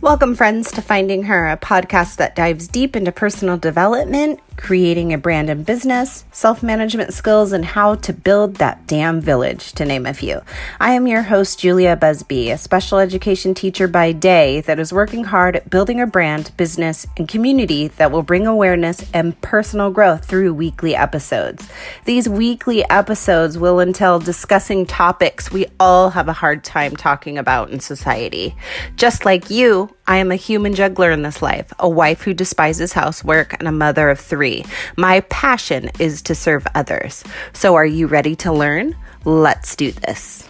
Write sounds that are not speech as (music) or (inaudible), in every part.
Welcome, friends, to Finding Her, a podcast that dives deep into personal development, creating a brand and business, self management skills, and how to build that damn village, to name a few. I am your host, Julia Busby, a special education teacher by day that is working hard at building a brand, business, and community that will bring awareness and personal growth through weekly episodes. These weekly episodes will entail discussing topics we all have a hard time talking about in society. Just like you, I am a human juggler in this life, a wife who despises housework, and a mother of three. My passion is to serve others. So, are you ready to learn? Let's do this.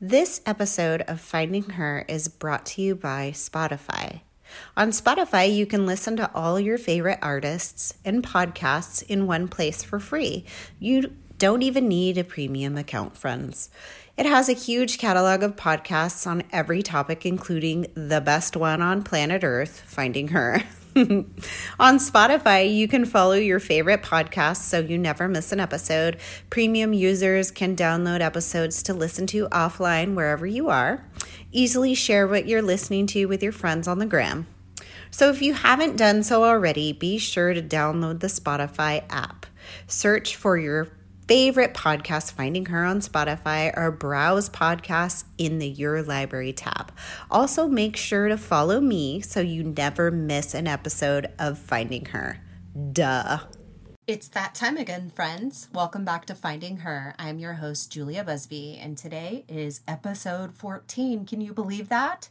This episode of Finding Her is brought to you by Spotify. On Spotify, you can listen to all your favorite artists and podcasts in one place for free. You don't even need a premium account, friends. It has a huge catalog of podcasts on every topic, including the best one on planet Earth, Finding Her. (laughs) on Spotify, you can follow your favorite podcasts so you never miss an episode. Premium users can download episodes to listen to offline wherever you are. Easily share what you're listening to with your friends on the gram. So, if you haven't done so already, be sure to download the Spotify app. Search for your favorite podcasts, Finding Her on Spotify, or browse podcasts in the Your Library tab. Also, make sure to follow me so you never miss an episode of Finding Her. Duh. It's that time again, friends. Welcome back to Finding Her. I'm your host, Julia Busby, and today is episode 14. Can you believe that?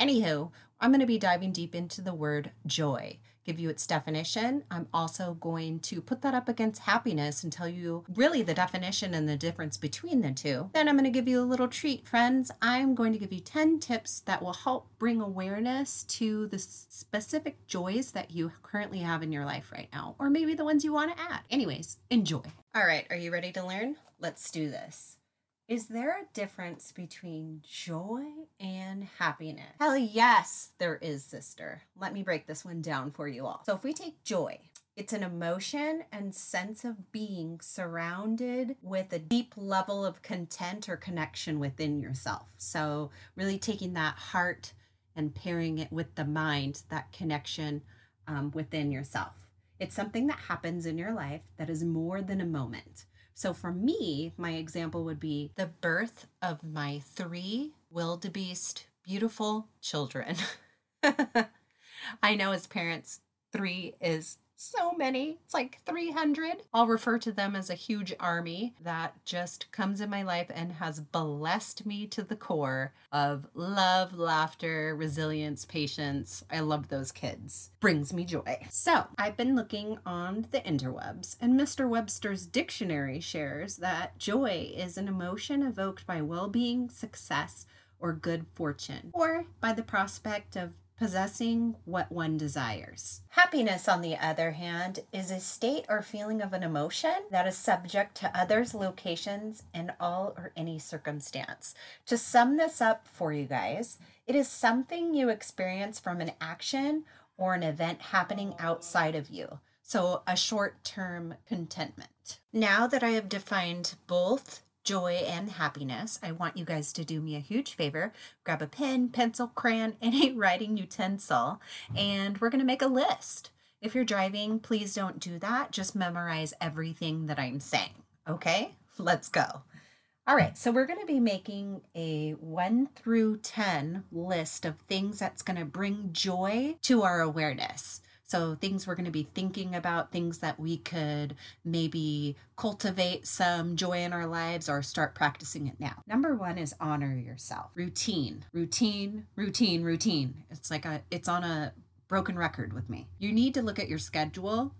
Anywho, I'm going to be diving deep into the word joy give you its definition. I'm also going to put that up against happiness and tell you really the definition and the difference between the two. Then I'm going to give you a little treat, friends. I'm going to give you 10 tips that will help bring awareness to the specific joys that you currently have in your life right now, or maybe the ones you want to add. Anyways, enjoy. All right, are you ready to learn? Let's do this. Is there a difference between joy and happiness? Hell yes, there is, sister. Let me break this one down for you all. So, if we take joy, it's an emotion and sense of being surrounded with a deep level of content or connection within yourself. So, really taking that heart and pairing it with the mind, that connection um, within yourself. It's something that happens in your life that is more than a moment. So for me, my example would be the birth of my three wildebeest, beautiful children. (laughs) I know as parents, three is so many. It's like 300. I'll refer to them as a huge army that just comes in my life and has blessed me to the core of love, laughter, resilience, patience. I love those kids. Brings me joy. So, I've been looking on the interwebs, and Mr. Webster's dictionary shares that joy is an emotion evoked by well being, success, or good fortune, or by the prospect of possessing what one desires. Happiness, on the other hand, is a state or feeling of an emotion that is subject to others, locations, and all or any circumstance. To sum this up for you guys, it is something you experience from an action or an event happening outside of you. So, a short term contentment. Now that I have defined both joy and happiness, I want you guys to do me a huge favor. Grab a pen, pencil, crayon, (laughs) and a writing utensil, and we're going to make a list. If you're driving, please don't do that. Just memorize everything that I'm saying. Okay? Let's go. All right, so we're going to be making a 1 through 10 list of things that's going to bring joy to our awareness. So, things we're going to be thinking about, things that we could maybe cultivate some joy in our lives or start practicing it now. Number one is honor yourself. Routine, routine, routine, routine. It's like a, it's on a broken record with me. You need to look at your schedule,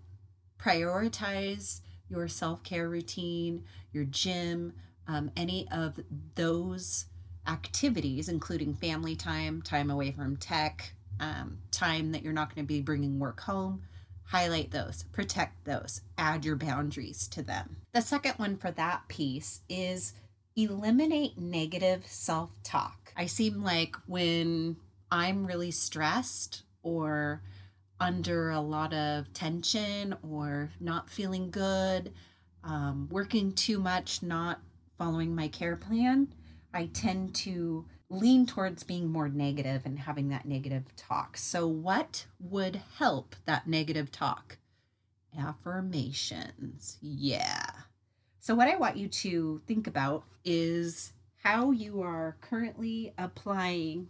prioritize your self care routine, your gym, um, any of those activities, including family time, time away from tech, um, time that you're not going to be bringing work home, highlight those, protect those, add your boundaries to them. The second one for that piece is eliminate negative self talk. I seem like when I'm really stressed or under a lot of tension or not feeling good, um, working too much, not following my care plan, I tend to lean towards being more negative and having that negative talk. So, what would help that negative talk? Affirmations. Yeah. So, what I want you to think about is how you are currently applying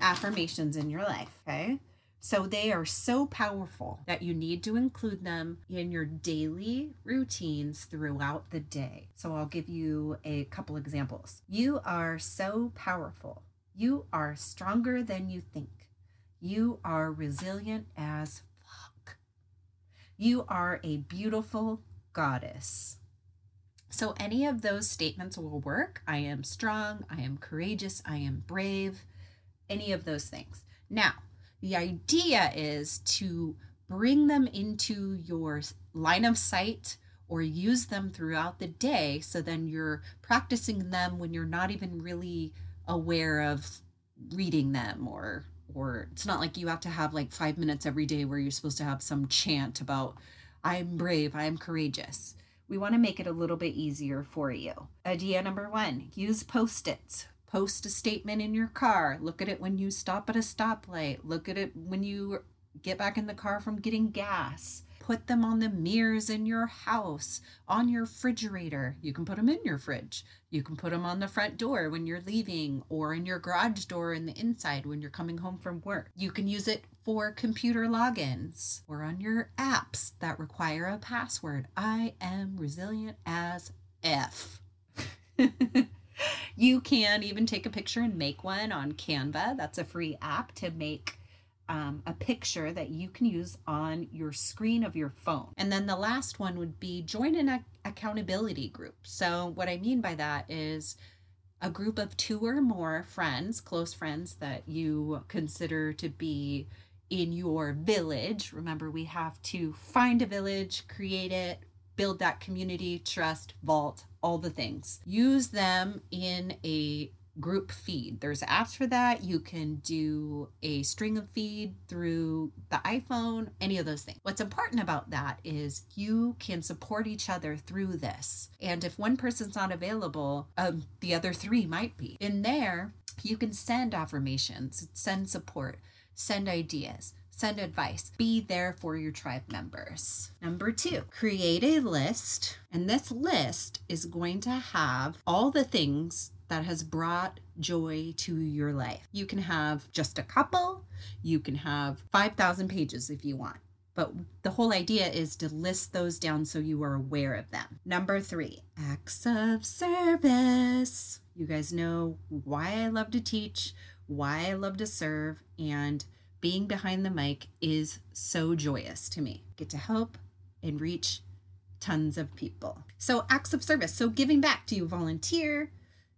affirmations in your life. Okay. So they are so powerful that you need to include them in your daily routines throughout the day. So I'll give you a couple examples. You are so powerful. You are stronger than you think. You are resilient as fuck. You are a beautiful goddess. So, any of those statements will work. I am strong. I am courageous. I am brave. Any of those things. Now, the idea is to bring them into your line of sight or use them throughout the day. So then you're practicing them when you're not even really aware of reading them or or it's not like you have to have like 5 minutes every day where you're supposed to have some chant about I'm brave, I'm courageous we want to make it a little bit easier for you. Idea number one use post its. Post a statement in your car. Look at it when you stop at a stoplight. Look at it when you get back in the car from getting gas. Put them on the mirrors in your house, on your refrigerator. You can put them in your fridge. You can put them on the front door when you're leaving, or in your garage door in the inside when you're coming home from work. You can use it for computer logins or on your apps that require a password. I am resilient as F. (laughs) you can even take a picture and make one on Canva. That's a free app to make um, a picture that you can use on your screen of your phone. And then the last one would be join an ac- accountability group. So, what I mean by that is a group of two or more friends, close friends that you consider to be in your village. Remember, we have to find a village, create it, build that community, trust, vault, all the things. Use them in a group feed. There's apps for that. You can do a string of feed through the iPhone, any of those things. What's important about that is you can support each other through this. And if one person's not available, um, the other three might be. In there, you can send affirmations, send support, send ideas send advice. Be there for your tribe members. Number two, create a list. And this list is going to have all the things that has brought joy to your life. You can have just a couple, you can have 5,000 pages if you want. But the whole idea is to list those down so you are aware of them. Number three, acts of service. You guys know why I love to teach, why I love to serve, and being behind the mic is so joyous to me. Get to help and reach tons of people. So, acts of service. So, giving back. Do you volunteer?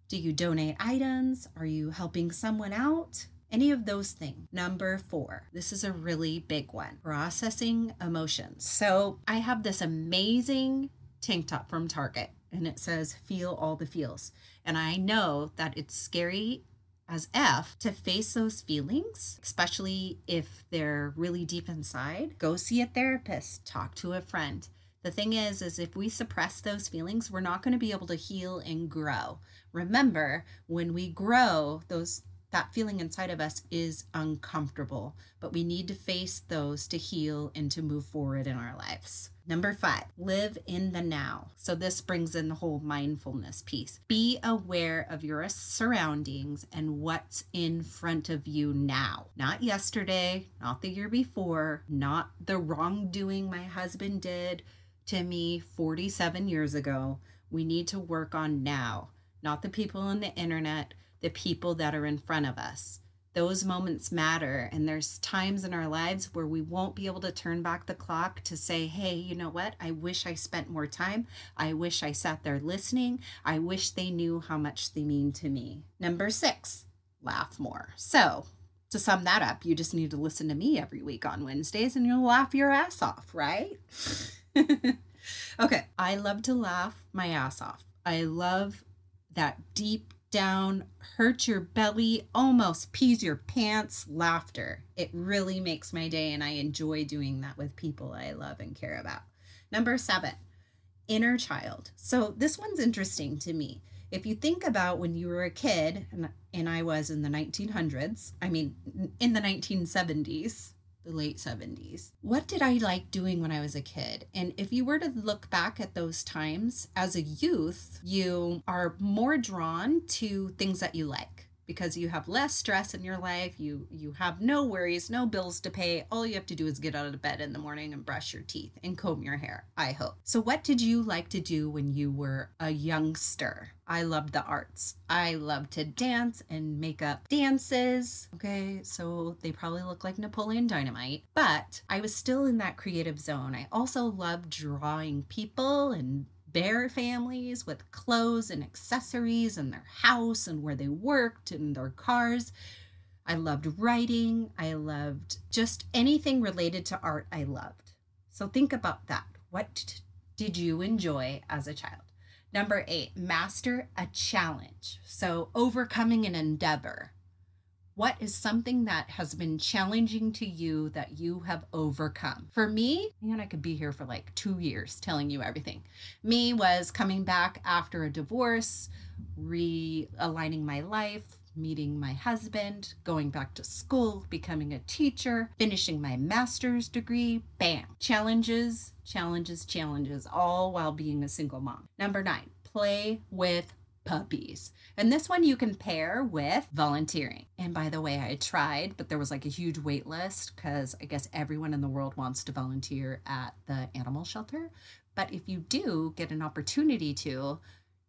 Do you donate items? Are you helping someone out? Any of those things. Number four, this is a really big one processing emotions. So I have this amazing tank top from Target and it says feel all the feels. And I know that it's scary as F to face those feelings, especially if they're really deep inside. Go see a therapist, talk to a friend. The thing is is if we suppress those feelings, we're not going to be able to heal and grow remember when we grow those that feeling inside of us is uncomfortable but we need to face those to heal and to move forward in our lives Number five, live in the now. So, this brings in the whole mindfulness piece. Be aware of your surroundings and what's in front of you now. Not yesterday, not the year before, not the wrongdoing my husband did to me 47 years ago. We need to work on now not the people on the internet, the people that are in front of us. Those moments matter. And there's times in our lives where we won't be able to turn back the clock to say, hey, you know what? I wish I spent more time. I wish I sat there listening. I wish they knew how much they mean to me. Number six, laugh more. So, to sum that up, you just need to listen to me every week on Wednesdays and you'll laugh your ass off, right? (laughs) okay, I love to laugh my ass off. I love that deep down, hurt your belly, almost pees your pants laughter. It really makes my day, and I enjoy doing that with people I love and care about. Number seven, inner child. So this one's interesting to me if you think about when you were a kid, and, and I was in the 1900s, I mean, in the 1970s, the late 70s. What did I like doing when I was a kid? And if you were to look back at those times as a youth, you are more drawn to things that you like because you have less stress in your life you you have no worries no bills to pay all you have to do is get out of bed in the morning and brush your teeth and comb your hair i hope so what did you like to do when you were a youngster I loved the arts. I loved to dance and make up dances. Okay, so they probably look like Napoleon Dynamite, but I was still in that creative zone. I also loved drawing people and bear families with clothes and accessories and their house and where they worked and their cars. I loved writing. I loved just anything related to art, I loved. So think about that. What did you enjoy as a child? Number eight, master a challenge. So overcoming an endeavor. What is something that has been challenging to you that you have overcome? For me, and I could be here for like two years telling you everything. Me was coming back after a divorce, realigning my life, meeting my husband, going back to school, becoming a teacher, finishing my master's degree. Bam. Challenges, challenges, challenges, all while being a single mom. Number nine, play with puppies. And this one you can pair with volunteering. And by the way, I tried, but there was like a huge wait list because I guess everyone in the world wants to volunteer at the animal shelter. But if you do get an opportunity to,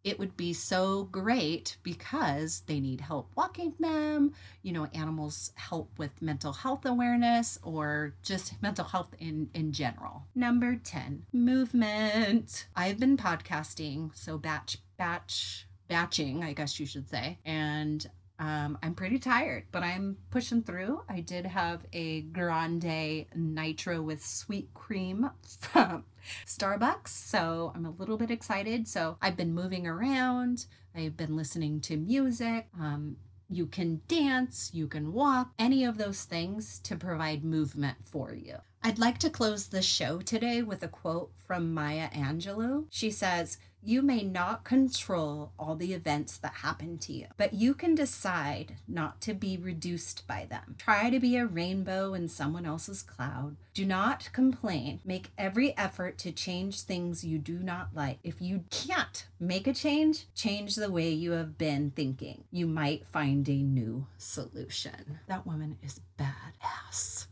it would be so great because they need help walking them. You know, animals help with mental health awareness or just mental health in, in general. Number 10, movement. I've been podcasting, so batch, batch, batching, I guess you should say. And um, I'm pretty tired, but I'm pushing through. I did have a grande nitro with sweet cream from Starbucks, so I'm a little bit excited. So I've been moving around, I've been listening to music. Um, you can dance, you can walk, any of those things to provide movement for you. I'd like to close the show today with a quote from Maya Angelou. She says, You may not control all the events that happen to you, but you can decide not to be reduced by them. Try to be a rainbow in someone else's cloud. Do not complain. Make every effort to change things you do not like. If you can't make a change, change the way you have been thinking. You might find a new solution. That woman is badass.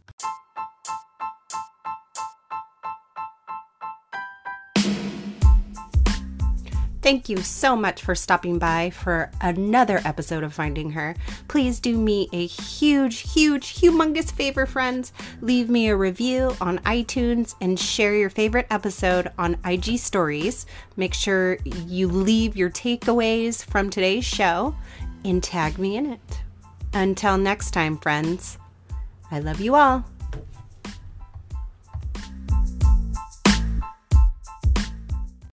Thank you so much for stopping by for another episode of Finding Her. Please do me a huge, huge, humongous favor, friends. Leave me a review on iTunes and share your favorite episode on IG Stories. Make sure you leave your takeaways from today's show and tag me in it. Until next time, friends, I love you all.